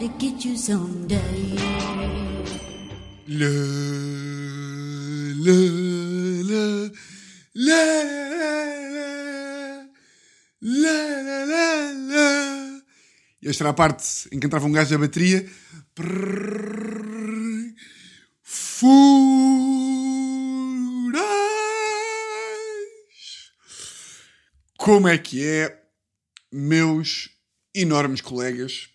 to get you someday. La, la, la, la, la, la, la, la. E esta era a parte em que entrava um gajo da bateria. Furais. Como é que é, meus enormes colegas?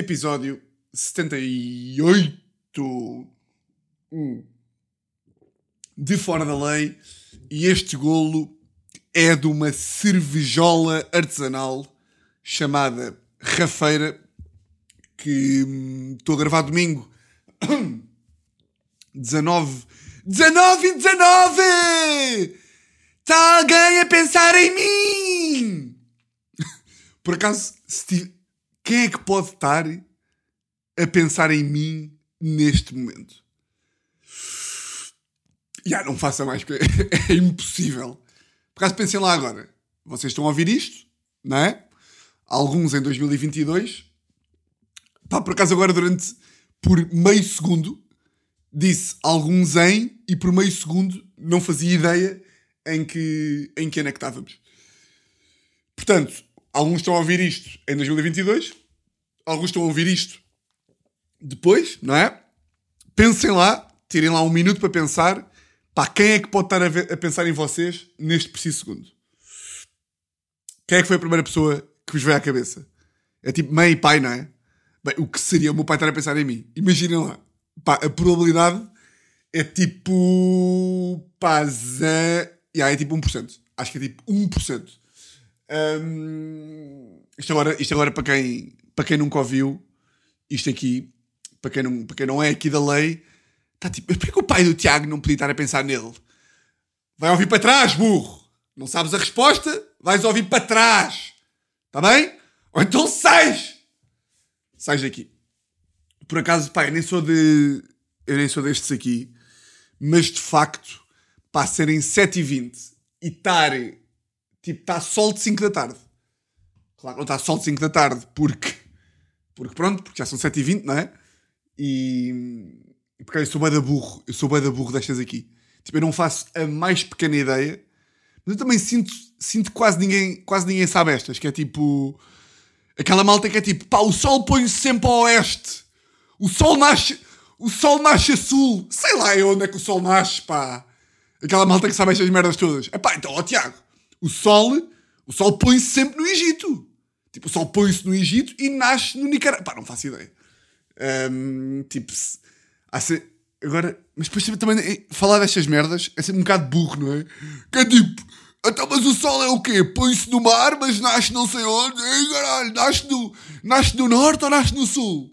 Episódio 78 Hum. de Fora da Lei. E este golo é de uma cervejola artesanal chamada Rafeira, que hum, estou a gravar domingo 19 19 e 19 Está alguém a pensar em mim? Por acaso, se quem é que pode estar a pensar em mim neste momento? Já, não faça mais, porque é impossível. Por acaso, pensem lá agora. Vocês estão a ouvir isto, não é? Alguns em 2022. Pá, por acaso agora durante... Por meio segundo, disse alguns em e por meio segundo não fazia ideia em que, em que ano é que estávamos. Portanto, alguns estão a ouvir isto em 2022, alguns estão a ouvir isto depois, não é? Pensem lá, tirem lá um minuto para pensar. Pá, quem é que pode estar a, ver- a pensar em vocês neste preciso segundo? Quem é que foi a primeira pessoa que vos veio à cabeça? É tipo mãe e pai, não é? Bem, o que seria o meu pai estar a pensar em mim? Imaginem lá. Pá, a probabilidade é tipo. Pá, zé. Yeah, é tipo 1%. Acho que é tipo 1%. Hum, isto, agora, isto agora para quem, para quem nunca ouviu, isto aqui, para quem não, para quem não é aqui da lei, está tipo. Porquê que o pai do Tiago não podia estar a pensar nele? Vai ouvir para trás, burro! Não sabes a resposta? Vais ouvir para trás! Está bem? Ou então sais! Sais daqui. Por acaso, pá, eu nem sou de. Eu nem sou destes aqui, mas de facto, pá, serem 7h20 e estar. Tipo, está sol de 5 da tarde. Claro, não está sol de 5 da tarde, porque. Porque pronto, porque já são 7h20, não é? E. Porque eu sou bué da burro, eu sou bué da burro destas aqui. Tipo, eu não faço a mais pequena ideia, mas eu também sinto, sinto quase ninguém, quase ninguém sabe estas, que é tipo. Aquela malta que é tipo, pá, o sol põe-se sempre ao oeste. O sol nasce. O sol nasce a sul. Sei lá onde é que o sol nasce, pá. Aquela malta que sabe estas merdas todas. É pá, então, ó Tiago, o sol. O sol põe-se sempre no Egito. Tipo, sol põe-se no Egito e nasce no Nicarágua. Pá, não faço ideia. Ahm, tipo, se- agora, mas depois também eh, falar destas merdas é sempre um bocado burro, não é? Que é tipo, então, mas o sol é o quê? Põe-se no mar, mas nasce não sei onde, Ei, caralho, nasce no, nasce no norte ou nasce no sul?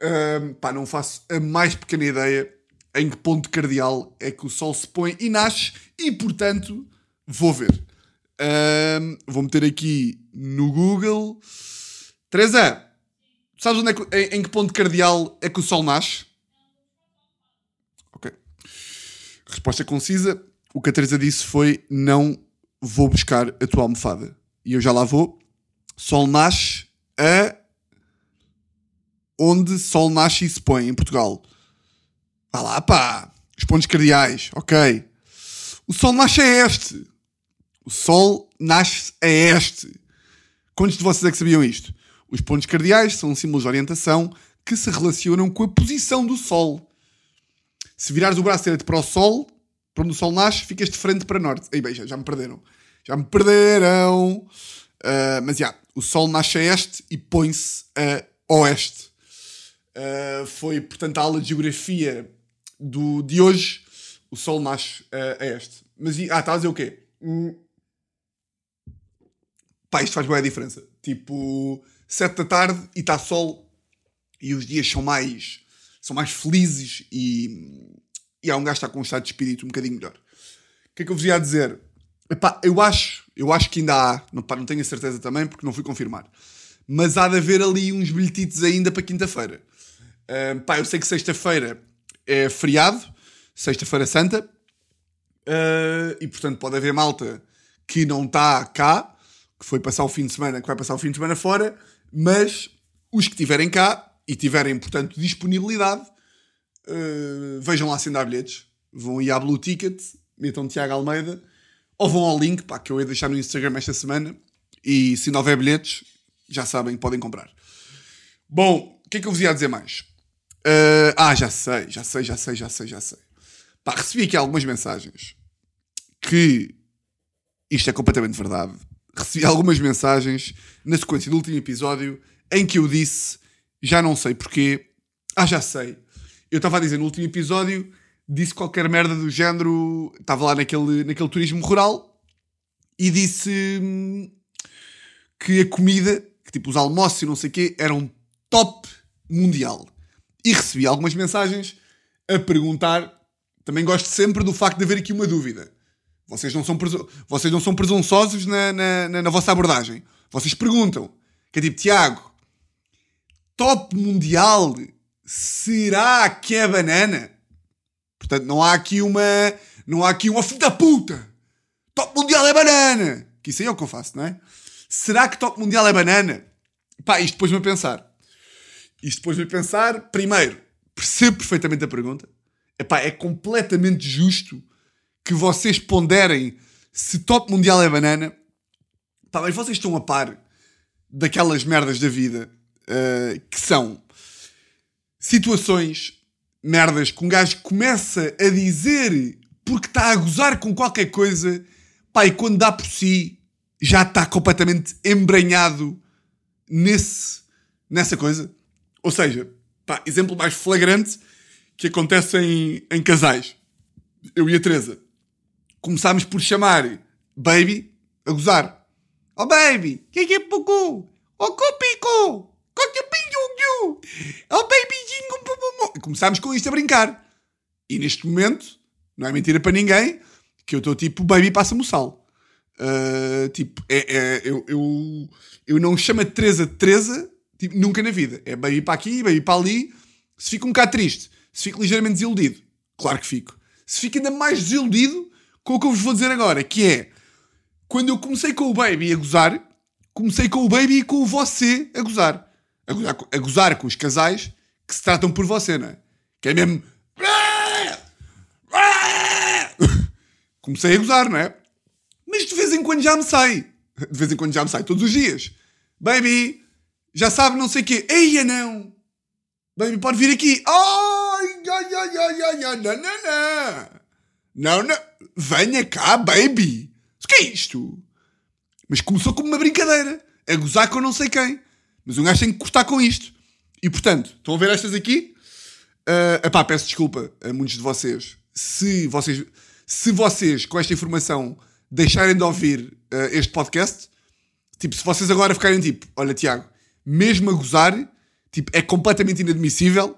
Ahm, pá, não faço a mais pequena ideia em que ponto cardeal é que o sol se põe e nasce e, portanto, vou ver. Ahm, vou meter aqui no Google. Teresa, Sabes onde é que- em, em que ponto cardeal é que o Sol nasce? Ok. Resposta concisa. O que a Teresa disse foi: não vou buscar a tua almofada. E eu já lá vou. Sol nasce a. Onde Sol nasce e se põe, em Portugal. Vá lá, pá. Os pontos cardeais. Ok. O Sol nasce a este. O Sol nasce a este. Quantos de vocês é que sabiam isto? Os pontos cardeais são símbolos de orientação que se relacionam com a posição do Sol. Se virares o braço direito para o Sol, para onde o Sol nasce, ficas de frente para norte. Aí bem, já, já me perderam. Já me perderam. Ah, mas já, o Sol nasce a este e põe-se a oeste. Ah, foi, portanto, a aula de geografia do, de hoje. O Sol nasce ah, a este. Mas, ah, está a dizer o quê? Hum, pá, isto faz boa diferença. Tipo, 7 da tarde e está sol e os dias são mais são mais felizes e, e há um gajo que está com um estado de espírito um bocadinho melhor. O que é que eu vos ia dizer? Epá, eu acho, eu acho que ainda há, não, pá, não tenho a certeza também porque não fui confirmar, mas há de haver ali uns bilhetitos ainda para quinta-feira. Ah, pá, eu sei que sexta-feira é feriado, sexta-feira santa, Uh, e portanto pode haver malta que não está cá, que foi passar o fim de semana, que vai passar o fim de semana fora, mas os que estiverem cá, e tiverem, portanto, disponibilidade, uh, vejam lá se ainda bilhetes. Vão ir à Blue Ticket, metam Tiago Almeida, ou vão ao link, pá, que eu ia deixar no Instagram esta semana. E se não houver bilhetes, já sabem, podem comprar. Bom, o que é que eu vos ia dizer mais? Uh, ah, já sei, já sei, já sei, já sei, já sei. Pá, recebi aqui algumas mensagens que isto é completamente verdade. Recebi algumas mensagens na sequência do último episódio em que eu disse, já não sei porquê, ah, já sei. Eu estava a dizer no último episódio, disse qualquer merda do género, estava lá naquele, naquele turismo rural e disse hum, que a comida, que tipo os almoços e não sei o quê, eram top mundial. E recebi algumas mensagens a perguntar. Também gosto sempre do facto de haver aqui uma dúvida. Vocês não são, vocês não são presunçosos na, na, na, na vossa abordagem. Vocês perguntam. Que é tipo, Tiago, top mundial, será que é banana? Portanto, não há aqui uma. Não há aqui uma filho da puta. Top mundial é banana. Que isso aí é o que eu faço, não é? Será que top mundial é banana? Pá, isto depois-me a pensar. Isto depois-me a pensar. Primeiro, percebo perfeitamente a pergunta. Epá, é completamente justo que vocês ponderem se top mundial é banana. Pá, mas vocês estão a par daquelas merdas da vida uh, que são situações, merdas, que um gajo começa a dizer porque está a gozar com qualquer coisa, pá, e quando dá por si já está completamente embranhado nesse, nessa coisa. Ou seja, pá, exemplo mais flagrante que acontece em, em casais. Eu e a Teresa começámos por chamar Baby a gozar. Oh Baby, que é que é pouco? Oh Copico, Oh Babyzinho, começámos com isto a brincar. E neste momento, não é mentira para ninguém, que eu estou tipo, Baby, passa-me sal. Uh, tipo, é, é, eu, eu, eu não chamo a Teresa de Teresa tipo, nunca na vida. É Baby para aqui, Baby para ali. Se fico um bocado triste, se fico ligeiramente desiludido, claro que fico. Se fico ainda mais desiludido, com o que eu vos vou dizer agora, que é quando eu comecei com o Baby a gozar, comecei com o Baby e com o você a gozar. A gozar, a gozar com os casais que se tratam por você, não é? Que é mesmo. Comecei a gozar, não é? Mas de vez em quando já me sai. De vez em quando já me sai, todos os dias. Baby, já sabe não sei o quê. Eia, não! Baby, pode vir aqui. Ai, ai, ai, ai, ai, ai, não, não, não. Não, não. Venha cá, baby. O que é isto? Mas começou como uma brincadeira. A gozar com não sei quem. Mas um gajo tem que cortar com isto. E portanto, estão a ver estas aqui? Uh, epá, peço desculpa a muitos de vocês. Se vocês, se vocês com esta informação deixarem de ouvir uh, este podcast, tipo, se vocês agora ficarem tipo, olha Tiago, mesmo a gozar, tipo, é completamente inadmissível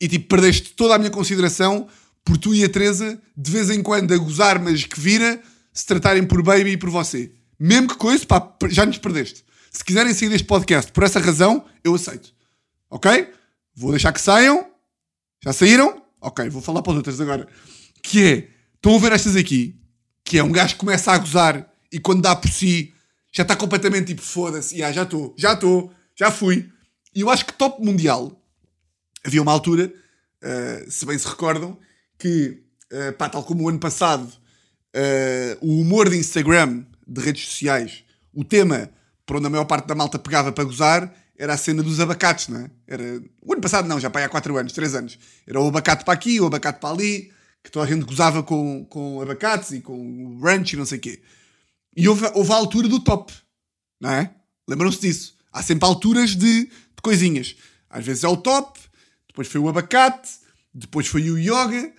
e tipo, perdeste toda a minha consideração por tu e a Teresa, de vez em quando a gozar, mas que vira, se tratarem por baby e por você. Mesmo que coisa, pá, já nos perdeste. Se quiserem sair deste podcast por essa razão, eu aceito. Ok? Vou deixar que saiam. Já saíram? Ok, vou falar para os outros agora. Que é, estão a ver estas aqui? Que é um gajo que começa a gozar e quando dá por si, já está completamente tipo, foda-se, já estou, já estou, já fui. E eu acho que top mundial, havia uma altura, uh, se bem se recordam, que, uh, pá, tal como o ano passado, uh, o humor de Instagram, de redes sociais, o tema por onde a maior parte da malta pegava para gozar, era a cena dos abacates, não é? Era... O ano passado não, já para há 4 anos, 3 anos. Era o abacate para aqui, o abacate para ali, que toda a gente gozava com, com abacates e com ranch e não sei o quê. E houve, houve a altura do top, não é? Lembram-se disso? Há sempre alturas de, de coisinhas. Às vezes é o top, depois foi o abacate, depois foi o yoga,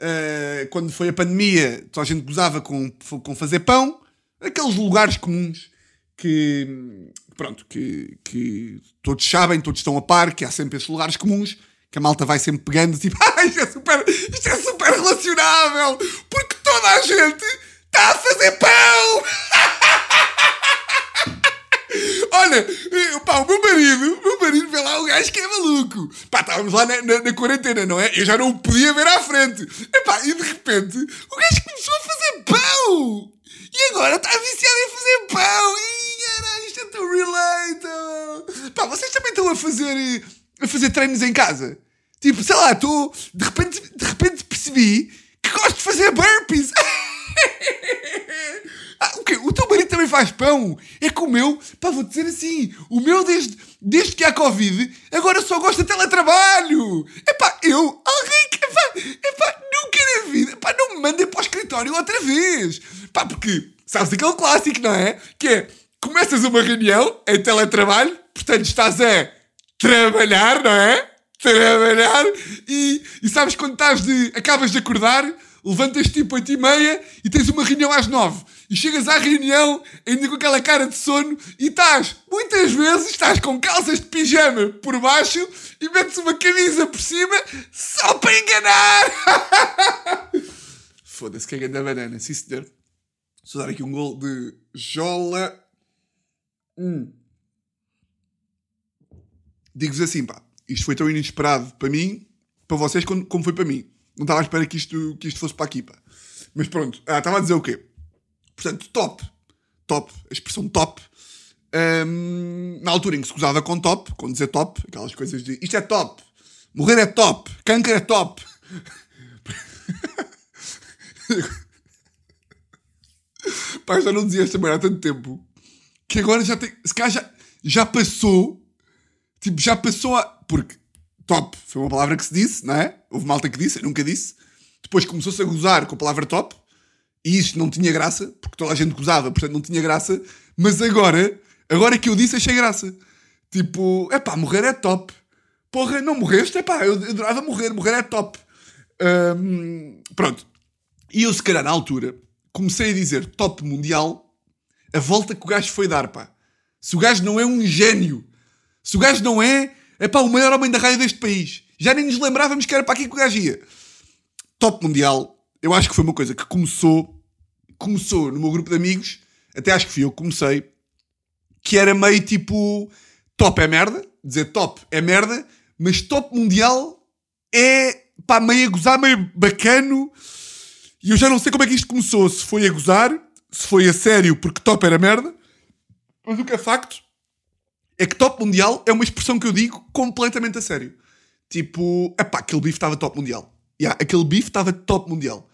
uh, quando foi a pandemia, toda a gente gozava com, com fazer pão, aqueles lugares comuns que, pronto, que, que todos sabem, todos estão a par, que há sempre esses lugares comuns, que a malta vai sempre pegando, tipo, ah, isto é super, isto é super relacionável, porque toda a gente está a fazer pão! Olha, pá, o meu marido, o meu marido vê lá o gajo que é maluco. Pá, estávamos lá na, na, na, quarentena, não é? Eu já não o podia ver à frente. Epá, e de repente, o gajo começou a fazer pão. E agora está viciado em fazer pão. E era, isto é tão relatable. Pá, vocês também estão a fazer, a fazer treinos em casa. Tipo, sei lá, estou. De repente, de repente percebi que gosto de fazer burpees. ah, o quê? Também faz pão? É que o meu, pá, vou dizer assim, o meu desde, desde que há Covid, agora só gosta de teletrabalho. É pá, eu, alguém que, é pá, nunca na vida, pá, não me mandem para o escritório outra vez. Pá, porque, sabes aquele clássico, não é? Que é, começas uma reunião em teletrabalho, portanto estás a trabalhar, não é? Trabalhar e, e sabes quando estás de. acabas de acordar, levantas tipo 8 e meia e tens uma reunião às 9 e chegas à reunião ainda com aquela cara de sono e estás, muitas vezes, estás com calças de pijama por baixo e metes uma camisa por cima só para enganar. Foda-se, que é da banana, sim senhor. Só dar aqui um gol de Jola. Hum. Digo-vos assim, pá, isto foi tão inesperado para mim, para vocês, como foi para mim. Não estava à espera que isto, que isto fosse para aqui, pá. Mas pronto, ah, estava a dizer o quê? Portanto, top. Top. A expressão top. Um, na altura em que se gozava com top, com dizer top, aquelas coisas de isto é top, morrer é top, câncer é top. Pá, já não dizia esta merda há tanto tempo que agora já tem. Se calhar já, já passou. Tipo, já passou a. Porque top foi uma palavra que se disse, não é? Houve malta que disse, eu nunca disse. Depois começou-se a gozar com a palavra top. E isto não tinha graça, porque toda a gente gozava, portanto não tinha graça. Mas agora, agora que eu disse, achei graça. Tipo, é pá, morrer é top. Porra, não morreste? É pá, eu adorava morrer, morrer é top. Pronto. E eu, se calhar, na altura, comecei a dizer top mundial a volta que o gajo foi dar, pá. Se o gajo não é um gênio, se o gajo não é, é pá, o maior homem da raia deste país. Já nem nos lembrávamos que era para aqui que o gajo ia. Top mundial, eu acho que foi uma coisa que começou, começou no meu grupo de amigos, até acho que fui eu que comecei, que era meio tipo top é merda, dizer top é merda, mas top mundial é pá, meio a gozar, meio bacano. E eu já não sei como é que isto começou, se foi a gozar, se foi a sério porque top era merda, mas o que é facto é que top mundial é uma expressão que eu digo completamente a sério. Tipo, epá, aquele bife estava top mundial. Yeah, aquele bife estava top mundial.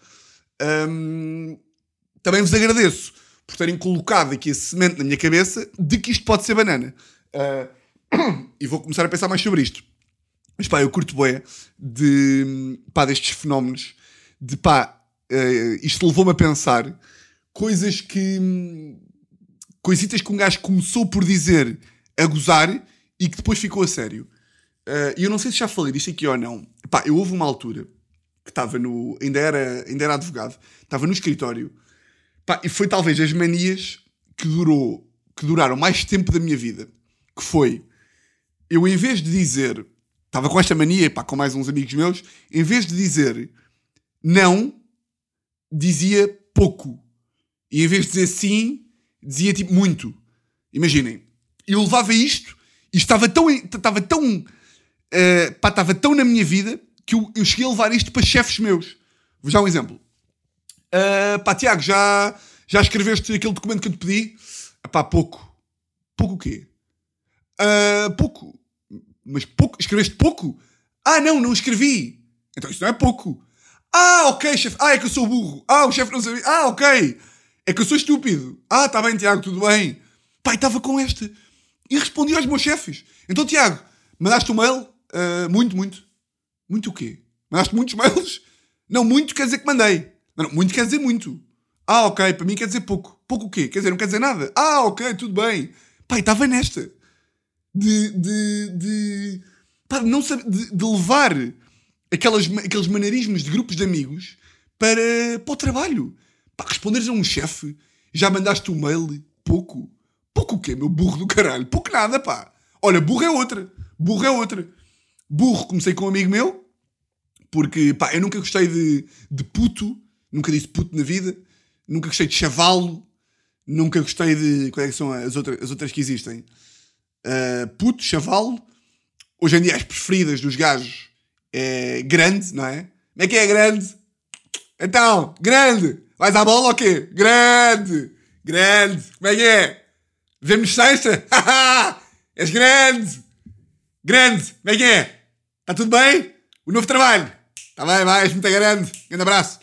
Também vos agradeço por terem colocado aqui esse semente na minha cabeça de que isto pode ser banana. Uh, e vou começar a pensar mais sobre isto. Mas pá, eu curto boé de, destes fenómenos de pá, uh, isto levou-me a pensar coisas que. coisitas que um gajo começou por dizer a gozar e que depois ficou a sério. Uh, e eu não sei se já falei disto aqui ou não. Pá, eu houve uma altura que estava no. Ainda era, ainda era advogado, estava no escritório. Pá, e foi talvez as manias que durou que duraram mais tempo da minha vida. Que foi eu, em vez de dizer. Estava com esta mania, pá, com mais uns amigos meus, em vez de dizer não, dizia pouco. E em vez de dizer sim, dizia tipo muito. Imaginem, eu levava isto e estava tão. Estava tão. Uh, pá, estava tão na minha vida que eu, eu cheguei a levar isto para chefes meus. Vou já um exemplo. Uh, pá, Tiago, já, já escreveste aquele documento que eu te pedi? Uh, pá, pouco. Pouco o quê? Uh, pouco. Mas pouco? Escreveste pouco? Ah, não, não escrevi. Então isso não é pouco. Ah, ok, chefe. Ah, é que eu sou burro. Ah, o chefe não sabia. Ah, ok. É que eu sou estúpido. Ah, está bem, Tiago, tudo bem. Pai, estava com este. E respondi aos meus chefes. Então, Tiago, mandaste um mail? Uh, muito, muito. Muito o quê? Mandaste muitos mails? Não, muito quer dizer que mandei. Não, não, muito quer dizer muito. Ah, ok, para mim quer dizer pouco. Pouco o quê? Quer dizer, não quer dizer nada. Ah, ok, tudo bem. Pai, estava nesta. De. de. de. Pá, não sabe, de, de levar aquelas, aqueles maneirismos de grupos de amigos para, para o trabalho. Pá, responderes a um chefe, já mandaste um mail, pouco. Pouco o quê, meu burro do caralho? Pouco nada, pá. Olha, burro é outra. Burro é outra. Burro, comecei com um amigo meu, porque, pá, eu nunca gostei de, de puto, nunca disse puto na vida, nunca gostei de chavalo, nunca gostei de. Quais é são as outras, as outras que existem? Uh, puto, chavalo. Hoje em dia as preferidas dos gajos é grande, não é? Como é que é grande? Então, grande! Vais à bola ou quê? Grande! Grande! Como é que é? Vemos sexta? És grande! Grande, como é que é? Está tudo bem? O novo trabalho? Está bem, vais, muito grande. Grande abraço.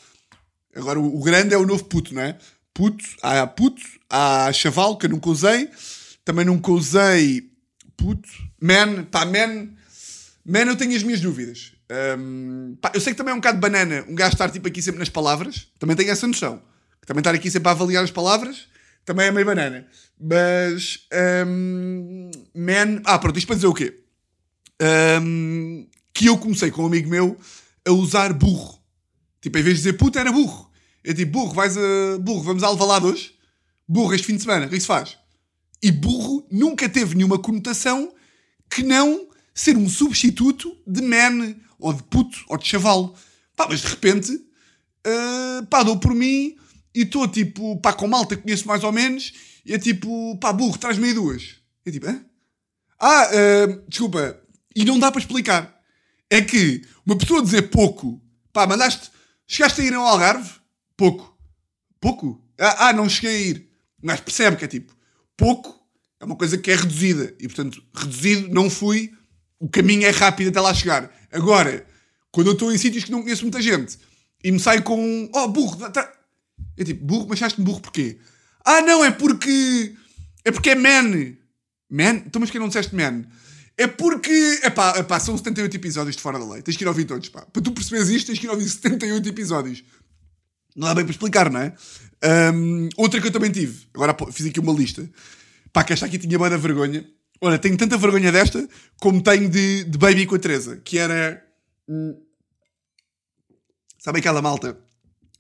Agora, o, grande é o novo puto, não é? Puto, há puto, há chaval, que eu nunca usei. Também nunca usei puto. Man, pá, man. Man, eu tenho as minhas dúvidas. Hum, pá, eu sei que também é um bocado banana um gajo estar tipo aqui sempre nas palavras. Também tenho essa noção. Também estar aqui sempre a avaliar as palavras também é meio banana. Mas. hum, man. Ah, pronto, isto para dizer o quê? Hum, que eu comecei com um amigo meu a usar burro. Tipo, em vez de dizer puta, era burro. Eu tipo, burro, vais a. Burro, vamos a Alvalade hoje? Burro, este fim de semana, o que é que se faz? E burro nunca teve nenhuma conotação que não ser um substituto de man, ou de puto, ou de chaval. Pá, mas de repente, uh, pá, dou por mim e estou tipo, pá, com malta que conheço mais ou menos, e é tipo, pá, burro, traz-me aí duas. É tipo, hã? Ah, uh, desculpa, e não dá para explicar. É que uma pessoa dizer pouco, pá, mandaste, chegaste a ir ao Algarve? Pouco. Pouco? Ah, ah, não cheguei a ir. Mas percebe que é tipo, pouco é uma coisa que é reduzida. E portanto, reduzido não fui, o caminho é rápido até lá chegar. Agora, quando eu estou em sítios que não conheço muita gente e me saio com um, oh, burro, é tipo, burro, mas achaste-me burro porquê? Ah, não, é porque. É porque é man. Man? Então, mas que não disseste man? É porque. Epá, epá, são 78 episódios de Fora da Lei. Tens que ir ouvir todos, pá. Para tu perceberes isto, tens que ir ouvir 78 episódios. Não dá bem para explicar, não é? Ahm, outra que eu também tive. Agora fiz aqui uma lista. Pá, que esta aqui tinha bem da vergonha. Olha, tenho tanta vergonha desta como tenho de, de Baby com a Teresa. Que era. hum, Sabe aquela malta?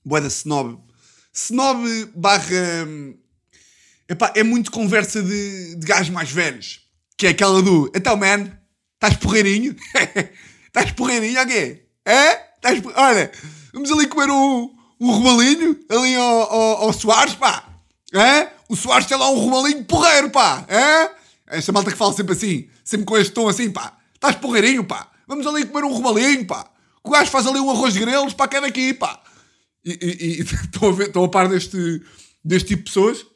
Boeda snob. Snob barra. hum, Epá, é muito conversa de, de gajos mais velhos. Que é aquela do. Então, man, estás porreirinho? estás porreirinho quê? É? Por- Olha, vamos ali comer um, um romalinho ali ao, ao, ao Soares, pá. É? O Soares tem lá um romalinho porreiro, pá. É? Esta malta que fala sempre assim, sempre com este tom assim, pá. Estás porreirinho, pá. Vamos ali comer um romalinho, pá. O gajo faz ali um arroz de grelos, pá, que é daqui, pá. E- E e estou a, ver- a par deste, deste tipo de pessoas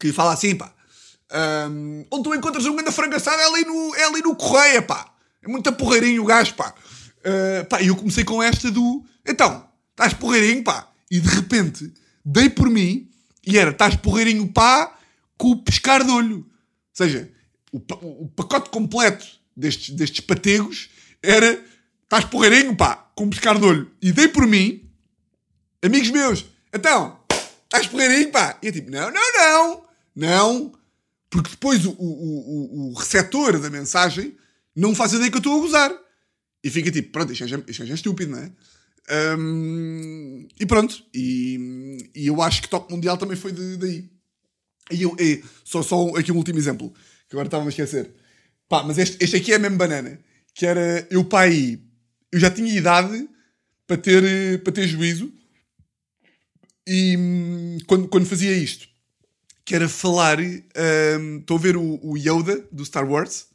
que fala assim, pá. Ahm, onde tu encontras um grande frangaçado é ali no, é ali no Correia, pá. É muito porreirinho o gajo, pá. Ah, pá, e eu comecei com esta do. Então, estás porreirinho, pá. E de repente, dei por mim e era, estás porreirinho, pá, com o pescar de olho. Ou seja, o, o pacote completo destes, destes pategos era, estás porreirinho, pá, com o pescar de olho. E dei por mim, amigos meus, então, estás porreirinho, pá. E eu tipo, não, não, não, não. Porque depois o, o, o, o receptor da mensagem não faz ideia que eu estou a gozar. E fica tipo, pronto, isto já, isto é estúpido, não é? Hum, e pronto. E, e eu acho que Top Mundial também foi de- daí. E eu, e, só, só aqui um último exemplo, que agora estava a esquecer. Pá, mas este, este aqui é mesmo banana. Que era, eu pai, eu já tinha idade para ter, para ter juízo. E hum, quando, quando fazia isto, que era falar, hum, estou a ver o, o Yoda do Star Wars,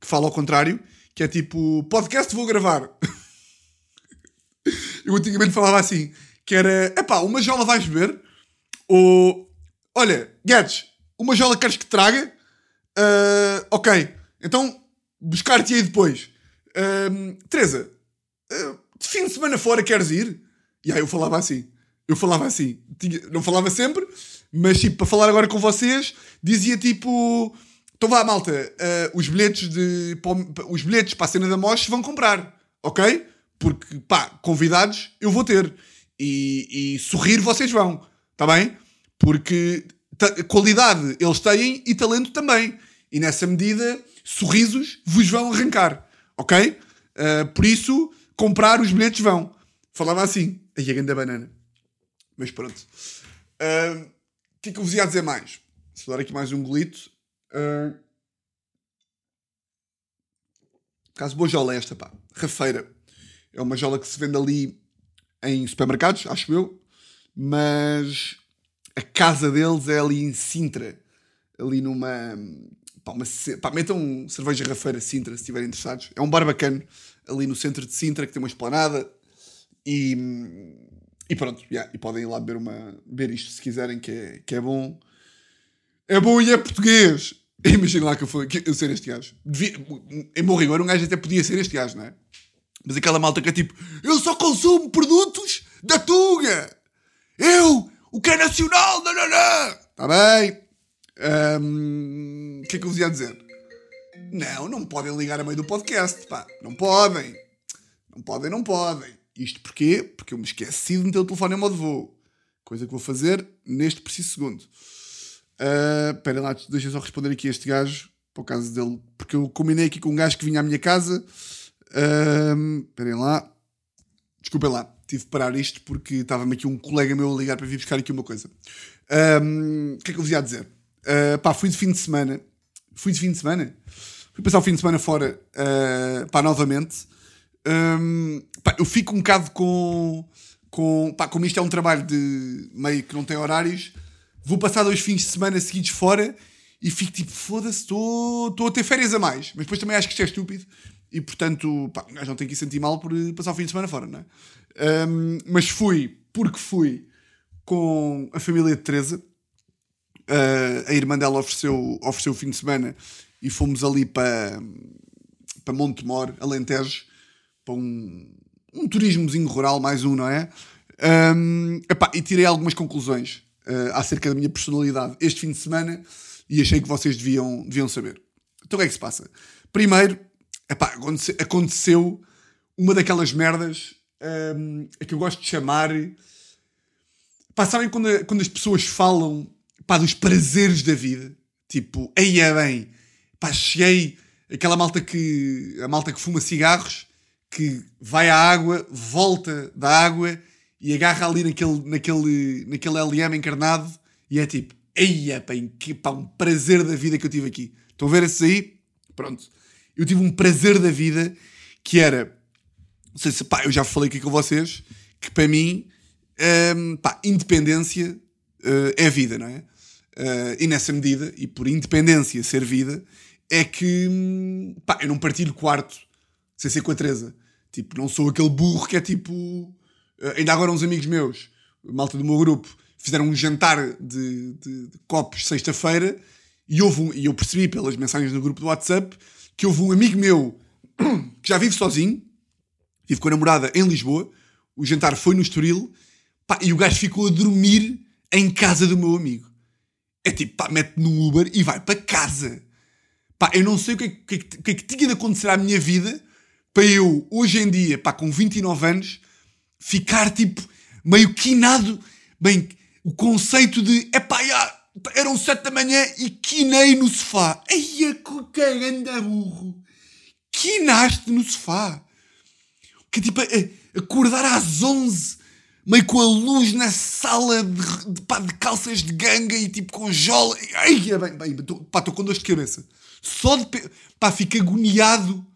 que fala ao contrário, que é tipo, podcast vou gravar. Eu antigamente falava assim, que era, epá, uma jola vais beber? Ou, olha, Guedes, uma jola queres que traga? Ah, ok, então buscar-te aí depois. Ahm, Teresa, ah, de fim de semana fora queres ir? E aí eu falava assim, eu falava assim, Tinha- não falava sempre, mas tipo, para falar agora com vocês, dizia tipo, então vá malta, ah, os bilhetes de, os bilhetes para a cena da Mosh vão comprar, ok? Porque, pá, convidados eu vou ter. E, e sorrir vocês vão, está bem? Porque qualidade eles têm e talento também. E nessa medida, sorrisos vos vão arrancar, ok? Ah, por isso, comprar os bilhetes vão. Falava assim. Aí a grande banana. Mas pronto. O que é que eu vos ia dizer mais? Se dar aqui mais um golito. Ah, Caso boa jola é esta, pá. Rafeira. É uma jola que se vende ali em supermercados, acho eu. Mas a casa deles é ali em Sintra. Ali numa. Pá, uma, pá, metam cerveja Rafeira Sintra se estiverem interessados. É um bar bacana ali no centro de Sintra que tem uma esplanada. E, e pronto, yeah, e podem ir lá beber, uma, beber isto se quiserem, que é, que é bom. É bom e é português. Imagina lá que eu, fui, que eu ser este gajo. Devia, em bom rigor, um gajo até podia ser este gajo, não é? Mas aquela malta que é tipo, eu só consumo produtos da Tuga. Eu, o que é nacional, não, não, não. Está bem. O que é que eu vos ia dizer? Não, não podem ligar a meio do podcast, pá. Não podem. Não podem, não podem. Isto porquê? Porque eu me esqueci de meter o telefone em modo voo. Coisa que vou fazer neste preciso segundo. Ah, Espera lá, deixa só responder aqui a este gajo, o caso dele, porque eu combinei aqui com um gajo que vinha à minha casa. Ahm, Esperem lá. Desculpem lá, tive de parar isto porque estava-me aqui um colega meu a ligar para vir buscar aqui uma coisa. Ahm, O que é que eu vos ia dizer? Ah, pá, fui de fim de semana. Fui de fim de semana? Fui passar o fim de semana fora, ah, pá, novamente. Ahm, pá, eu fico um bocado com. com pá, como isto é um trabalho de meio que não tem horários, vou passar dois fins de semana seguidos fora e fico tipo, foda-se, estou a ter férias a mais. Mas depois também acho que isto é estúpido e portanto, pá, um gajo não tem que se sentir mal por passar o fim de semana fora, não é? Ahm, mas fui, porque fui com a família de Teresa. Uh, a irmã dela ofereceu, ofereceu o fim de semana e fomos ali para, para Montemor, Alentejo, para um, um turismozinho rural, mais um, não é? Um, epá, e tirei algumas conclusões uh, acerca da minha personalidade este fim de semana e achei que vocês deviam, deviam saber. Então o que é que se passa? Primeiro, epá, aconte- aconteceu uma daquelas merdas um, a que eu gosto de chamar. Pá, sabem quando, quando as pessoas falam pá, dos prazeres da vida? Tipo, aí é bem, pá, cheguei, aquela malta que, a malta que fuma cigarros, que vai à água, volta da água e agarra ali naquele, naquele, naquele LM encarnado e é tipo, aí é bem, que pá, um prazer da vida que eu tive aqui. Estão a ver esses aí? Pronto. Eu tive um prazer da vida que era, não sei se, pá, eu já falei aqui com vocês, que para mim, hum, pá, independência eh, é vida, não é? Eh, e nessa medida, e por independência ser vida, é que, hum, pá, eu não partilho quarto sem ser com a Teresa. Tipo, não sou aquele burro que é tipo. eh, ainda agora uns amigos meus, malta do meu grupo, fizeram um jantar de, de- de copos sexta-feira e houve um, e eu percebi pelas mensagens no grupo do WhatsApp que houve um amigo meu que já vive sozinho, vive com a namorada em Lisboa, o jantar foi no Estoril, pá, e o gajo ficou a dormir em casa do meu amigo. É tipo, pá, mete no Uber e vai para casa. Pá, eu não sei o que, é, que- o que é que- é que tinha de acontecer à minha vida para eu, hoje em dia, pá, com 29 anos, ficar tipo meio quinado. Bem, o conceito de epá, já, eram 7 da manhã e quinei no sofá. Ai, a caganda burro. Quinaste no sofá. Que tipo, a- acordar às 11, meio com a luz na sala de, de, pá, de calças de ganga e tipo com jola. Ai, é bem, bem, tô, pá, estou com dor de cabeça. Só de. Pá, fico agoniado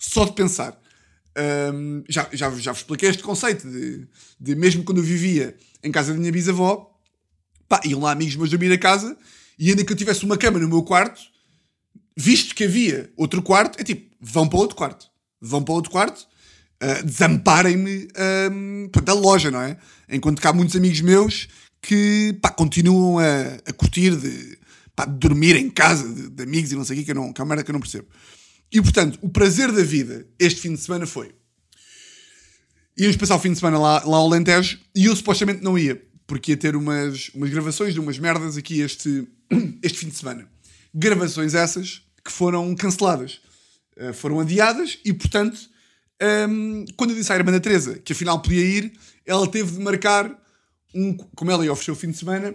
só de pensar. Hum, já, já, já vos expliquei este conceito de, de mesmo quando eu vivia em casa da minha bisavó, pá, iam lá amigos meus dormir a casa e ainda que eu tivesse uma cama no meu quarto, visto que havia outro quarto, é tipo, vão para outro quarto. Vão para outro quarto, ah, desamparem-me portanto, da loja, não é? Enquanto que há muitos amigos meus que pá, continuam a, a curtir de, pá, de dormir em casa de, de amigos e não sei o quê, que, eu não, que é uma merda que eu não percebo. E portanto, o prazer da vida este fim de semana foi. Íamos passar o fim de semana lá, lá ao Alentejo e eu supostamente não ia, porque ia ter umas, umas gravações de umas merdas aqui este, este fim de semana. Gravações essas que foram canceladas, Uh, foram adiadas e, portanto, um, quando eu disse à irmã da Teresa que afinal podia ir, ela teve de marcar um. Como ela ia oferecer o fim de semana,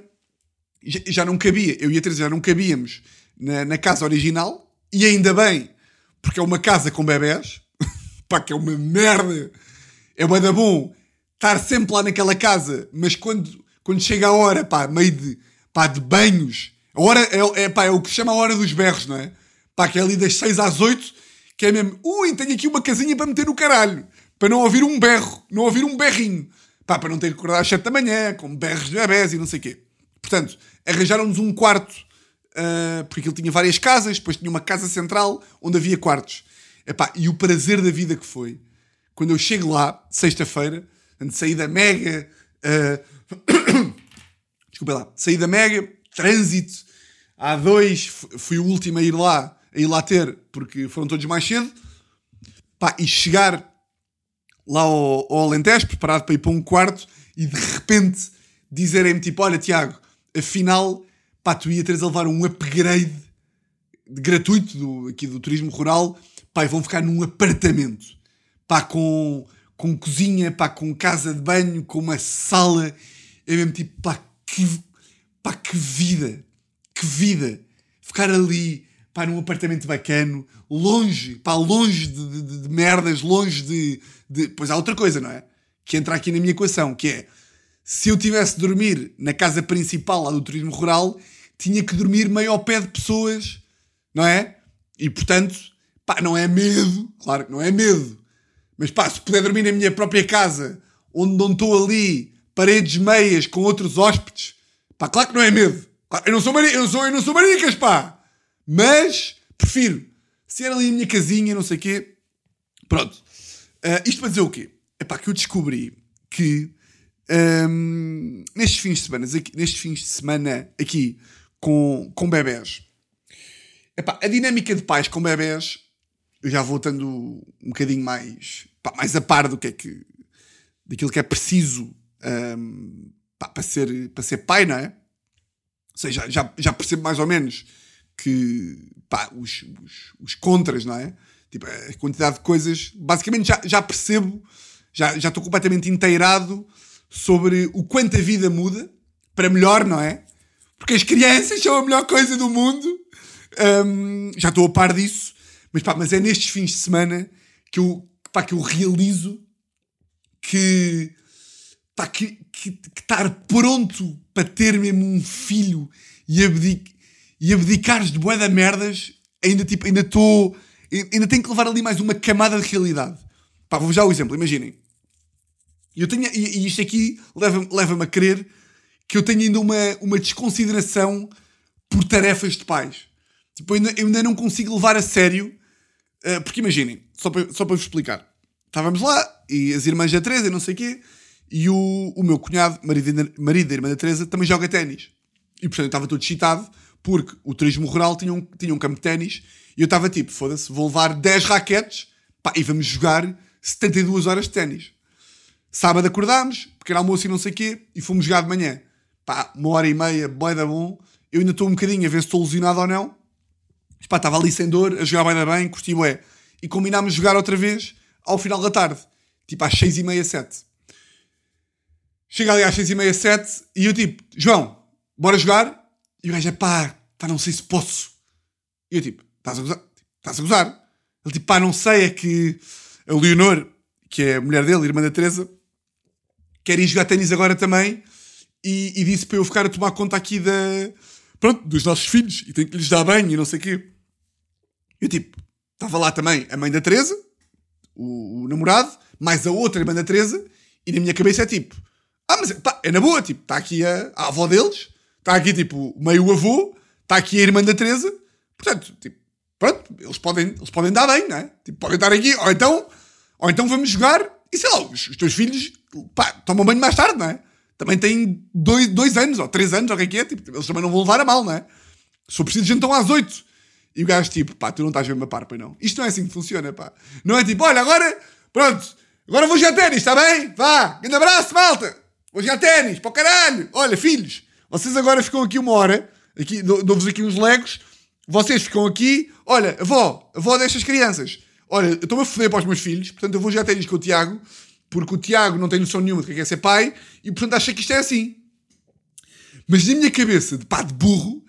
já, já não cabia, eu e a Teresa já não cabíamos na, na casa original, e ainda bem, porque é uma casa com bebés, pá, que é uma merda, é bué da bom estar sempre lá naquela casa, mas quando, quando chega a hora, pá, meio de, pá, de banhos, a hora é, é, pá, é o que se chama a hora dos berros, não é? Pá, que é ali das 6 às 8, que é mesmo, ui, tenho aqui uma casinha para meter no caralho, para não ouvir um berro, não ouvir um berrinho, pá, para não ter que acordar às 7 da manhã, com berros de bebés e não sei o quê. Portanto, arranjaram-nos um quarto, ah, porque ele tinha várias casas, depois tinha uma casa central onde havia quartos. Epá, e o prazer da vida que foi, quando eu chego lá, sexta-feira, sair da Mega, ah, desculpa lá, saí da Mega, trânsito, Há dois, fui o último a ir lá, a ir lá ter, porque foram todos mais cedo. E chegar lá ao, ao Alentejo, preparado para ir para um quarto, e de repente dizerem-me tipo: Olha, Tiago, afinal, pá, tu ia teres a levar um upgrade de- gratuito do, aqui do turismo rural, pá, e vão ficar num apartamento, pá, com, com cozinha, pá, com casa de banho, com uma sala, é mesmo tipo, pá, que, pá, que vida, que vida, ficar ali, pá, num apartamento bacano, longe, pá, longe de, de- de- de merdas, longe de, de... Pois há outra coisa, não é? Que entra aqui na minha equação, que é, se eu tivesse de dormir na casa principal lá do turismo rural, tinha que dormir meio ao pé de pessoas, não é? E portanto, pá, não é medo, claro que não é medo, mas pá, se puder dormir na minha própria casa, onde não estou ali, paredes meias com outros hóspedes, pá, claro que não é medo. Eu não sou, mari eu não sou, eu não sou maricas, pá. Mas prefiro ser ali a minha casinha, não sei o quê. Pronto. Ah, isto para dizer o quê? É pá, que eu descobri que ahm, nestes fins de semana, aqui, nestes fins de semana aqui com, com bebés, epá, a dinâmica de pais com bebés, eu já vou estando um bocadinho mais, pá, mais a par do que é que daquilo que é preciso ahm, pá, para, ser, para ser pai, não é? Ou seja, já, já percebo mais ou menos que pá, os, os, os contras, não é? Tipo, a quantidade de coisas, basicamente já, já percebo, já, já estou completamente inteirado sobre o quanto a vida muda para melhor, não é? Porque as crianças são a melhor coisa do mundo. Hum, já estou a par disso. Mas, pá, mas é nestes fins de semana que eu, pá, que eu realizo que, pá, que, que, que estar pronto para ter mesmo um filho e, abdic, e abdicares de bué da merdas, ainda tipo, ainda estou. Ainda tenho que levar ali mais uma camada de realidade. Pá, vou já o exemplo, imaginem. Eu tenho, e, e isto aqui leva-me leva a crer que eu tenho ainda uma, uma desconsideração por tarefas de pais. Tipo, eu ainda, eu ainda não consigo levar a sério. eh, porque imaginem, só para, só para vos explicar. Estávamos lá e as irmãs da Teresa, não sei o quê, e o, o meu cunhado, marido, marido da irmã da Teresa, também joga ténis. E portanto eu estava todo excitado porque o turismo rural tinha um, tinha um campo de ténis e eu estava tipo, foda-se, vou levar 10 raquetes pá, e vamos jogar 72 horas de ténis. Sábado acordámos, pequeno almoço e não sei o quê, e fomos jogar de manhã. Pá, uma hora e meia, boy da bom. Eu ainda estou um bocadinho a ver se estou lesionado ou não. Pá, estava ali sem dor, a jogar bem bem, curti bué. E combinámos jogar outra vez ao final da tarde. Tipo às seis e meia, sete. Chega ali às seis e meia, sete, e eu tipo, João, bora jogar? E o gajo é pá, pá, não sei se posso. E eu tipo, estás a gozar? Estás a gozar? Ele tipo, pá, não sei, é que a Leonor, que é a mulher dele, irmã da Teresa, quer ir jogar ténis agora também e, e disse para eu ficar a tomar conta aqui da, pronto, dos nossos filhos e tenho que lhes dar banho e não sei o quê. Eu tipo, estava lá também a mãe da Teresa, o, o namorado, mais a outra irmã da Teresa e na minha cabeça é tipo, ah, mas pá, é na boa, tipo, está aqui a, a avó deles, está aqui tipo meio avô, está aqui a irmã da Teresa, portanto, tipo, pronto, eles podem, eles podem dar bem, não é? Tipo, podem estar aqui, ou então, ou então vamos jogar e sei lá, os, os teus filhos, pá, tomam banho mais tarde, não é? Também têm dois, dois anos, ou três anos, ou o que é que é, tipo, eles também não vão levar a mal, não é? For preciso, jantam às oito. E o gajo, tipo, pá, tu não estás mesmo a par, pois não? Isto não é assim que funciona, pá. Não é tipo, olha, agora, pronto, agora vou jogar ténis, está bem? Vá, grande abraço, malta. Vou jogar ténis, para o caralho. Olha, filhos, vocês agora ficam aqui uma hora, aqui, dou- dou-vos aqui uns legos, vocês ficam aqui, olha, avó, avó destas crianças. Olha, eu estou-me a foder para os meus filhos, portanto eu vou jogar ténis com o Tiago, porque o Tiago não tem noção nenhuma de que é que é ser pai, e portanto acha que isto é assim. Mas na minha cabeça, de pá, de burro,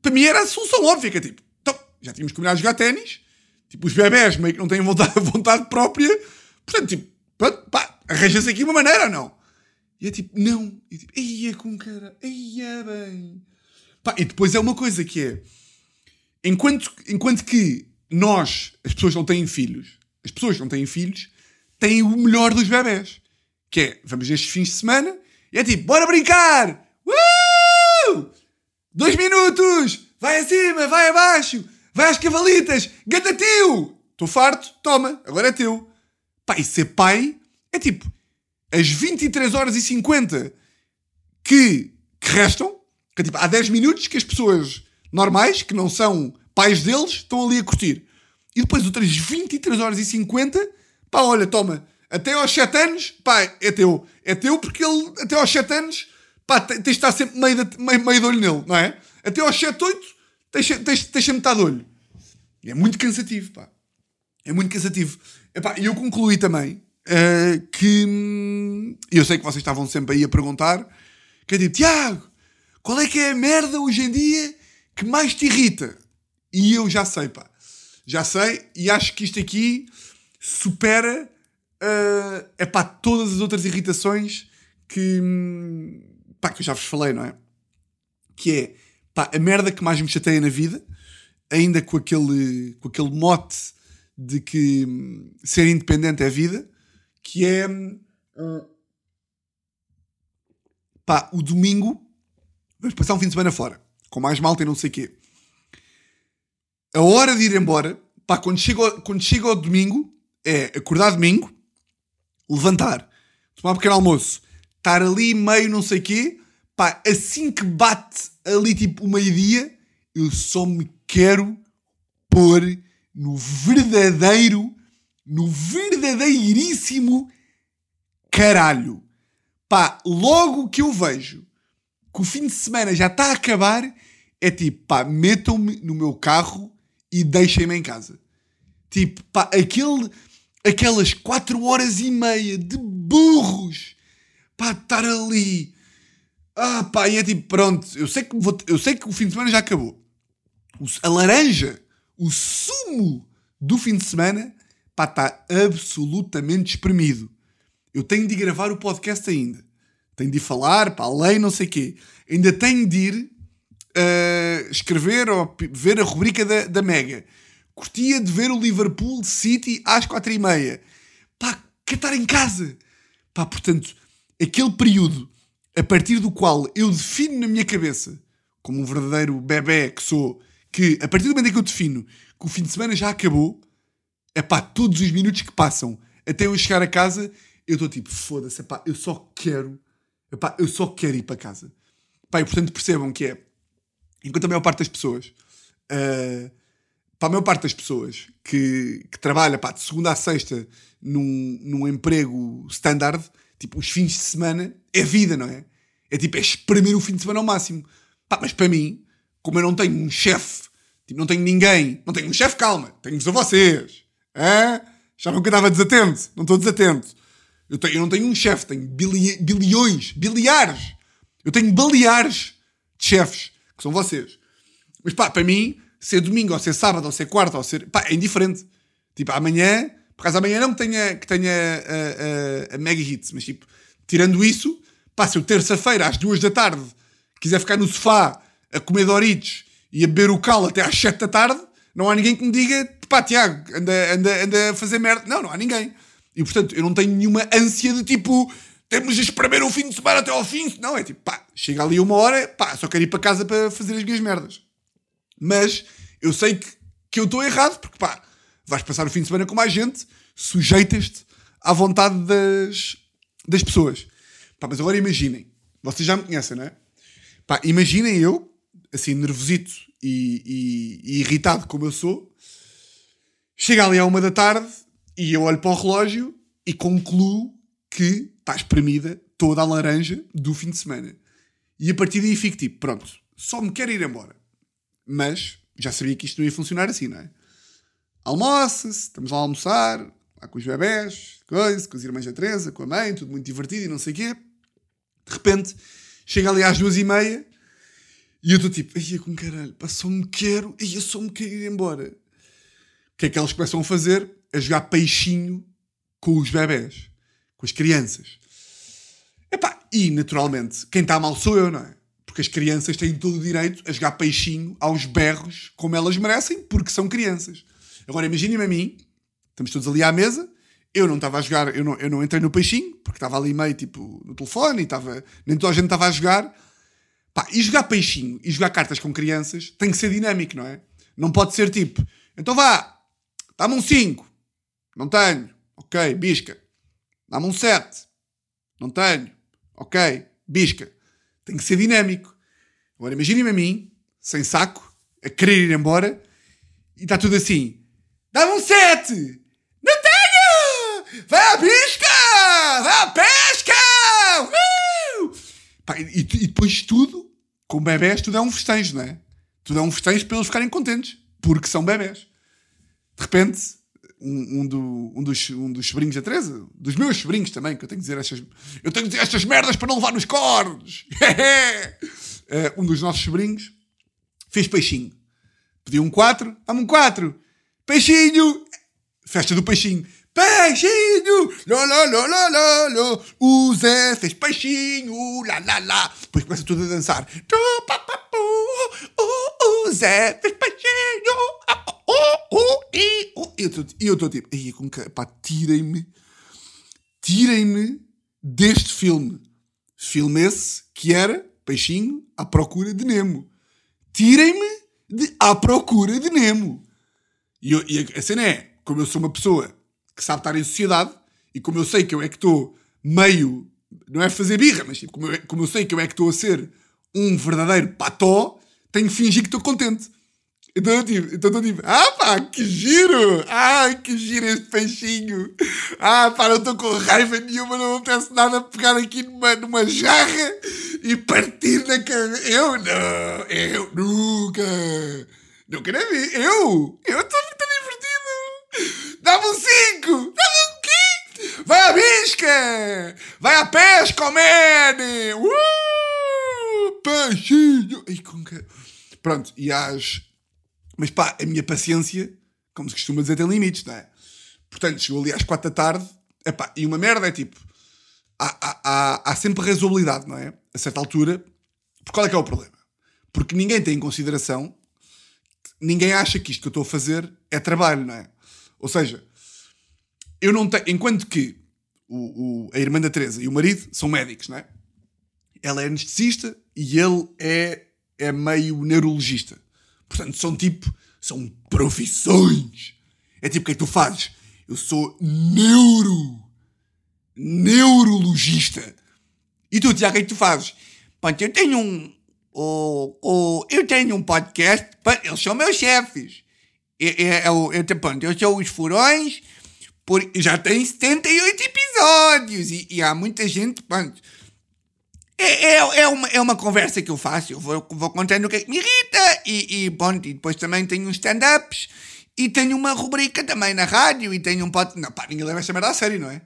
para mim era a solução óbvia, que é tipo, então, já tínhamos combinado de jogar ténis, tipo, os bebés meio que não têm vontade, vontade própria, portanto, tipo, pá, arranja-se aqui uma maneira ou não? E é tipo, não. E tipo, ia com cara, ia bem. Pá, e depois é uma coisa que é, enquanto, enquanto que nós, as pessoas não têm filhos, as pessoas não têm filhos, têm o melhor dos bebés. Que é, vamos nestes fins de semana, e é tipo, bora brincar! Uh! Dois minutos! Vai acima, vai abaixo! Vai às cavalitas! Ganda tio! Estou farto? Toma, agora é teu. E ser pai é tipo, as 23 horas e 50 que, que restam, que é tipo, há 10 minutos que as pessoas normais, que não são pais deles, estão ali a curtir. E depois outras 23 horas e 50, pá, olha, toma, até aos 7 anos, pá, é teu. É teu porque ele, até aos 7 anos, pá, tens de estar sempre meio de, meio, meio de olho nele, não é? Até aos 7, 8, tens, tens, sempre metade de olho. E é muito cansativo, pá. É muito cansativo. E eu concluí também uh, que. Eu sei que vocês estavam sempre aí a perguntar, que é tipo, Tiago, qual é que é a merda hoje em dia que mais te irrita? E eu já sei, pá. Já sei, e acho que isto aqui supera uh, é pá, todas as outras irritações que, hum, pá, que eu já vos falei, não é? Que é pá, a merda que mais me chateia na vida, ainda com aquele, com aquele mote de que hum, ser independente é vida, que é uh, pá, o domingo vamos passar um fim de semana fora, com mais malta e não sei o quê a hora de ir embora, pá, quando chega, quando chega ao domingo, é acordar domingo, levantar, tomar um pequeno almoço, estar ali meio não sei quê, pá, assim que bate ali tipo o meio-dia, eu só me quero pôr no verdadeiro, no verdadeiríssimo caralho. Pá, logo que eu vejo que o fim de semana já está a acabar, é tipo, pá, metam-me no meu carro e deixem-me em casa. Tipo, pá, aquele, aquelas 4 horas e meia de burros para estar ali. Ah, pá, e é tipo, pronto, eu sei que, vou, eu sei que o fim de semana já acabou. A laranja, o sumo do fim de semana, pá, está absolutamente espremido. Eu tenho de gravar o podcast ainda. Tenho de falar, para além, não sei o quê. Ainda tenho de ir uh, escrever ou ver a rubrica da, da Mega. Curtia de ver o Liverpool City às quatro e meia. Pá, quer estar em casa. Pá, portanto, aquele período a partir do qual eu defino na minha cabeça, como um verdadeiro bebê que sou, que a partir do momento em que eu defino que o fim de semana já acabou, é pá, todos os minutos que passam até eu chegar a casa, eu estou tipo, foda-se, eu só quero, epá, eu só quero ir para casa. Pá, e portanto percebam que é Enquanto a maior parte das pessoas, uh, para a maior parte das pessoas que, que trabalha pá, de segunda a sexta num, num emprego standard, tipo, os fins de semana é vida, não é? É tipo, é espremer o fim de semana ao máximo. Pá, mas para mim, como eu não tenho um chefe, tipo, não tenho ninguém, não tenho um chefe, calma, tenho-vos a vocês. Hã? Já nunca estava desatento, não estou desatento. Eu, tenho, eu não tenho um chefe, tenho bili, bilhões, biliares. Eu tenho baleares de chefes que são vocês. Mas pá, para mim, ser domingo, ou ser sábado, ou ser quarta, ou ser. pá, é indiferente. Tipo, amanhã, por causa amanhã não que tenha, que tenha a, a, a Mega Hits, mas tipo, tirando isso, pá, se eu terça-feira às duas da tarde quiser ficar no sofá a comer Doritos e a beber o cal até às sete da tarde, não há ninguém que me diga, pá, Tiago, anda, anda, anda a fazer merda. Não, não há ninguém. E portanto, eu não tenho nenhuma ânsia de tipo, temos de espremer o fim de semana até ao fim. Não, é tipo, pá, chega ali uma hora, pá, só quero ir para casa para fazer as minhas merdas. Mas eu sei que, que eu estou errado, porque pá, vais passar o fim de semana com mais gente, sujeitas-te à vontade das, das pessoas. Pá, mas agora imaginem, vocês já me conhecem, não é? Pá, imaginem eu, assim, nervosito e, e, e irritado como eu sou, chega ali à uma da tarde e eu olho para o relógio e concluo que está espremida toda a laranja do fim de semana. E a partir daí fico tipo, pronto, só me quero ir embora. Mas já sabia que isto não ia funcionar assim, não é? Almoça-se, estamos lá a almoçar, lá com os bebés, coisa, com as irmãs da Teresa, com a mãe, tudo muito divertido e não sei o quê. De repente, chega ali às duas e meia e eu estou tipo, ai, com caralho, pá, só me quero, ai, eu só me quero ir embora. O que é que elas começam a fazer? A jogar peixinho com os bebés com as crianças. Epá, e naturalmente, quem está mal sou eu, não é? Porque as crianças têm todo o direito a jogar peixinho aos berros como elas merecem, porque são crianças. Agora imaginem-me a mim, estamos todos ali à mesa, eu não estava a jogar, eu não, eu não entrei no peixinho, porque estava ali meio tipo no telefone e estava, nem toda a gente estava a jogar. Pá, e jogar peixinho e jogar cartas com crianças tem que ser dinâmico, não é? Não pode ser tipo, então vá, dá-me um 5. Não tenho. Ok, bisca. Dá-me um 7. Não tenho. Ok, bisca. Tem que ser dinâmico. Agora imaginem-me a mim, sem saco, a querer ir embora e está tudo assim: dá-me um sete! Não tenho! Vai à bisca! Vai à pesca! Pá, e, e depois de tudo, com bebés, tudo é um festejo, não é? Tudo é um festejo para eles ficarem contentes, porque são bebés. De repente, um, do, um, dos, um dos sobrinhos da Teresa, dos meus sobrinhos também, que eu tenho que dizer estas, eu tenho que dizer estas merdas para não levar nos cornos. uh, um dos nossos sobrinhos fez peixinho. Pediu um 4, dá-me um 4. Peixinho! Festa do peixinho. Peixinho! Lá, lá, lá, lá, lá, lá. O Zé fez peixinho! Lá, lá, lá. Depois começa tudo a dançar. O Zé fez peixinho! E eu estou tipo, pá, tirem-me, tirem-me deste filme. Filme esse que era Peixinho à procura de Nemo. Tirem-me de à procura de Nemo. E, eu, e a cena é, como eu sou uma pessoa que sabe estar em sociedade, e como eu sei que eu é que estou meio, não é fazer birra, mas tipo, como, eu, como eu sei que eu é que estou a ser um verdadeiro pató, tenho que fingir que estou contente. Então eu tipo, então eu tipo, ah pá, que giro! Ah, que giro este peixinho! Ah pá, não estou com raiva nenhuma, não acontece nada pegar aqui numa, numa jarra e partir na cara. Eu não, eu nunca, nunca na vi. Eu, eu estou muito divertido. Dá-me um 5, dá-me um quê? Vai à bisca! Vai à pesca, man! Uh! Peixinho! Ai, com que... Pronto, e às mas pá, a minha paciência, como se costuma dizer, tem limites, não é? Portanto, chegou ali às quatro da tarde, epá, e uma merda é tipo, há, há, há, há sempre razoabilidade, não é? A certa altura, porque qual é que é o problema? Porque ninguém tem em consideração, ninguém acha que isto que eu estou a fazer é trabalho, não é? Ou seja, eu não tenho, enquanto que o, o, a irmã da Teresa e o marido são médicos, não é? Ela é anestesista e ele é, é meio neurologista. Portanto, são tipo, são profissões. É tipo, o que é que tu fazes? Eu sou neuro, neurologista. E tu, Tiago, o que é que tu fazes? Pronto, eu tenho um, o, o, eu tenho um podcast, eles são meus chefes. Eu, eu, eu, pronto, eu sou os furões, por, já tem 78 episódios e, e há muita gente, pronto, é, é, é, uma, é uma conversa que eu faço. Eu vou, vou contando o que é que me irrita e, e, bom, e depois também tenho uns stand-ups e tenho uma rubrica também na rádio e tenho um pote. Não, pá, ninguém leva esta merda a sério, não é?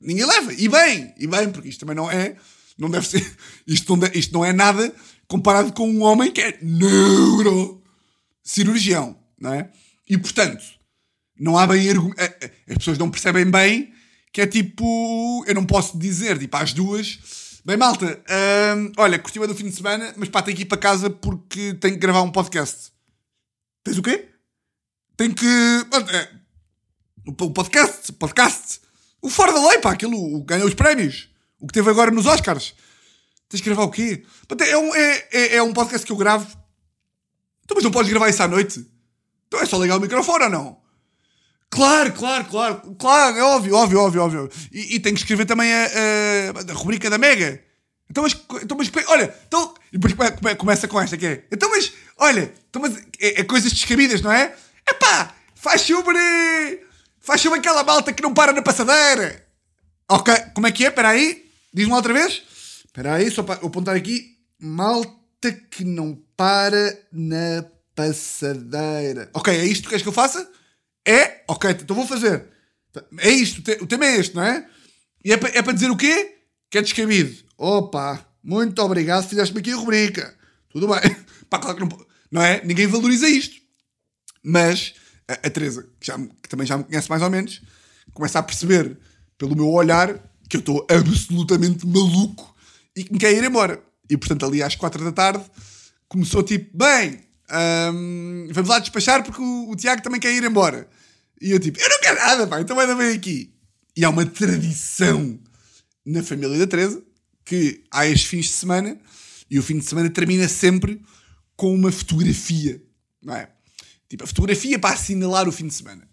Ninguém leva. E bem, e bem, porque isto também não é. Não deve ser. Isto não, isto não é nada comparado com um homem que é neurocirurgião, não é? E portanto, não há bem. As pessoas não percebem bem que é tipo. Eu não posso dizer, tipo, às duas Bem, malta, hum, olha, curtiu a do fim de semana, mas pá, tenho que ir para casa porque tenho que gravar um podcast. Tens o quê? Tenho que. É, o podcast, podcast. O Fora da Lei, pá, aquilo ganhou os prémios. O que teve agora nos Oscars. Tens que gravar o quê? É um, é, é, é um podcast que eu gravo. Então, mas não podes gravar isso à noite? Então é só ligar o microfone ou não? Claro, claro, claro, claro, é óbvio, óbvio, óbvio, óbvio. E, e tenho que escrever também a, a, a, rubrica da Mega. Então, mas, então, mas olha, então, e depois começa com esta que é. Então, mas, olha, então, mas é, é coisas descabidas, não é? Epá, faz sobre. Faz sobre aquela malta que não para na passadeira. Ok, como é que é? Espera aí, diz-me outra vez. Espera aí, só para apontar aqui. Malta que não para na passadeira. Ok, é isto que queres que eu faça? É? Ok, então vou fazer. É isto, o tema é este, não é? E é para é dizer o quê? Que é descabido. Opa, muito obrigado, fizeste-me aqui a rubrica. Tudo bem. Pá, claro que não, não é? Ninguém valoriza isto. Mas a, a Teresa, que, já, que também já me conhece mais ou menos, começa a perceber pelo meu olhar que eu estou absolutamente maluco e que me quer ir embora. E portanto, ali às quatro da tarde, começou tipo: bem, hum, vamos lá despachar porque o, o Tiago também quer ir embora. E eu tipo, eu não quero nada, pá, então vai bem aqui. E há uma tradição na família da Teresa que há estes fins de semana e o fim de semana termina sempre com uma fotografia, não é? Tipo, a fotografia para assinalar o fim de semana.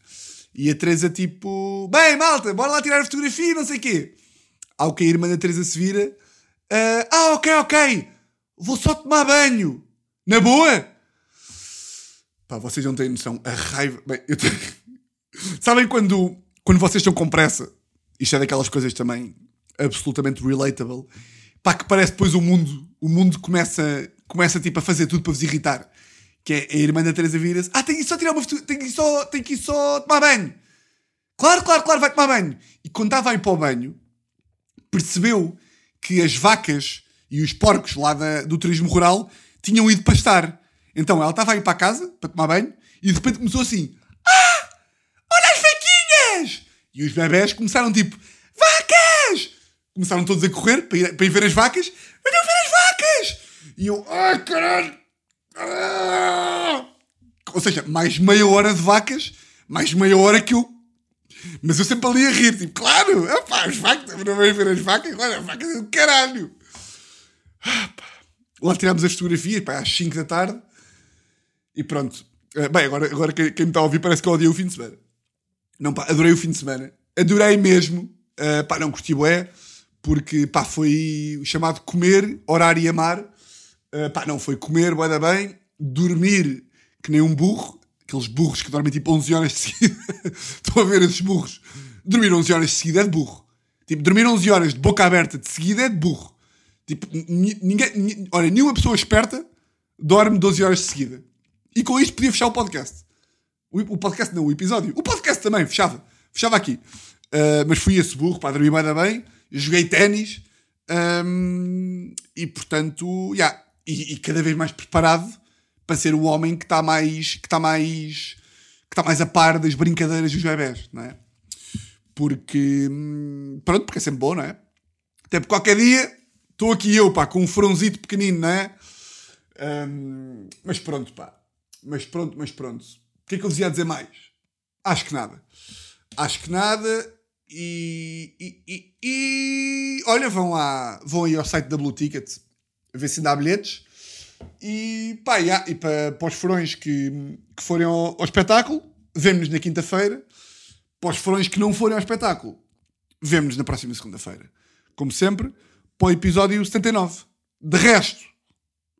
E a Teresa tipo, bem, malta, bora lá tirar a fotografia, não sei o quê. Ao que a irmã da Teresa se vira, uh, ah, ok, ok, vou só tomar banho. Na boa? Pá, vocês não têm noção. A raiva. Bem, eu tenho... Sabem quando, quando vocês estão com pressa? Isto é daquelas coisas também absolutamente relatable. Pá, que parece depois o mundo. O mundo começa, começa tipo a fazer tudo para vos irritar. Que é a irmã da Teresa Viras. Ah, tem que ir só tirar uma foto. Tem que só, tem que só tomar banho. Claro, claro, claro, vai tomar banho. E quando estava a ir para o banho, percebeu que as vacas e os porcos lá da- do turismo rural tinham ido pastar. Então ela estava a ir para casa para tomar banho e de repente começou assim: Ah! Olha as vaquinhas! E os bebés começaram tipo: Vacas! Começaram todos a correr para ir, para ir ver as vacas. Venham ver as vacas! E eu: Ai caralho! Ah! Ou seja, mais meia hora de vacas, mais meia hora que eu mas eu sempre ali a rir, tipo, claro, epá, as vacas, não vêm ver as vacas, claro, as vacas é do caralho. Ah. Lá tirámos as fotografias, pá, às 5 da tarde, e pronto. Eh, Bem, agora, agora quem, quem me está a ouvir parece que eu odiei o fim de semana. Não, pá, adorei o fim de semana. Adorei mesmo. Eh, pá, não curti bué, porque, pá, foi o chamado comer, orar e amar. Eh, pá, não, foi comer, bué da bem, dormir que nem um burro, aqueles burros que dormem tipo 11 horas de seguida. Estão a ver esses burros? Dormir 11 horas de seguida é de burro. Tipo, dormir 11 horas de boca aberta de seguida é de burro. Tipo, ni- ninguém, ni- olha, nenhuma pessoa esperta dorme 12 horas de seguida. E com isto podia fechar o podcast. O, o podcast não, o episódio. O podcast também, fechava. Fechava aqui. Uh, mas fui esse burro, para dormir bem. Joguei ténis. um, e portanto, yeah. e, e cada vez mais preparado para ser o homem que está mais que está mais que está mais a par das brincadeiras dos bebés, não é? Porque hum, pronto, porque é sempre bom, não é? Até porque qualquer dia estou aqui eu, pá, com um fronzito pequenino, não é? Hum, mas pronto, pá. Mas pronto, mas pronto. O que é que eu vos ia dizer mais? Acho que nada. Acho que nada. E, e, e, e- olha, vão lá, vão aí ao site da Blue Ticket ver se ainda há bilhetes. E pá, e, para, para os furões que, que forem ao, ao espetáculo, vemo-nos na quinta-feira. Para os furões que não forem ao espetáculo, vemo-nos na próxima segunda-feira. Como sempre, para o episódio 79. De resto,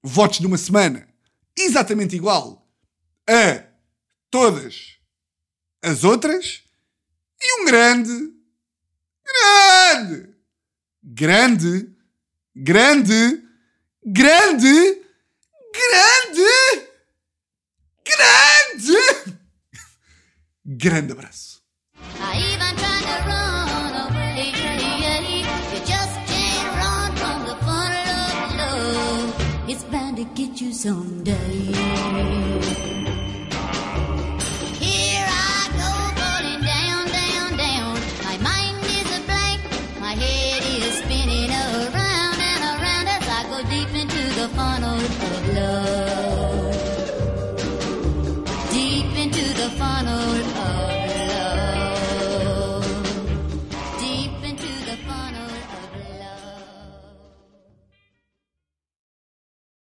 votos de uma semana exatamente igual a todas as outras e um grande, grande, grande, grande, grande, grande, grande, grande abraço. Get you someday.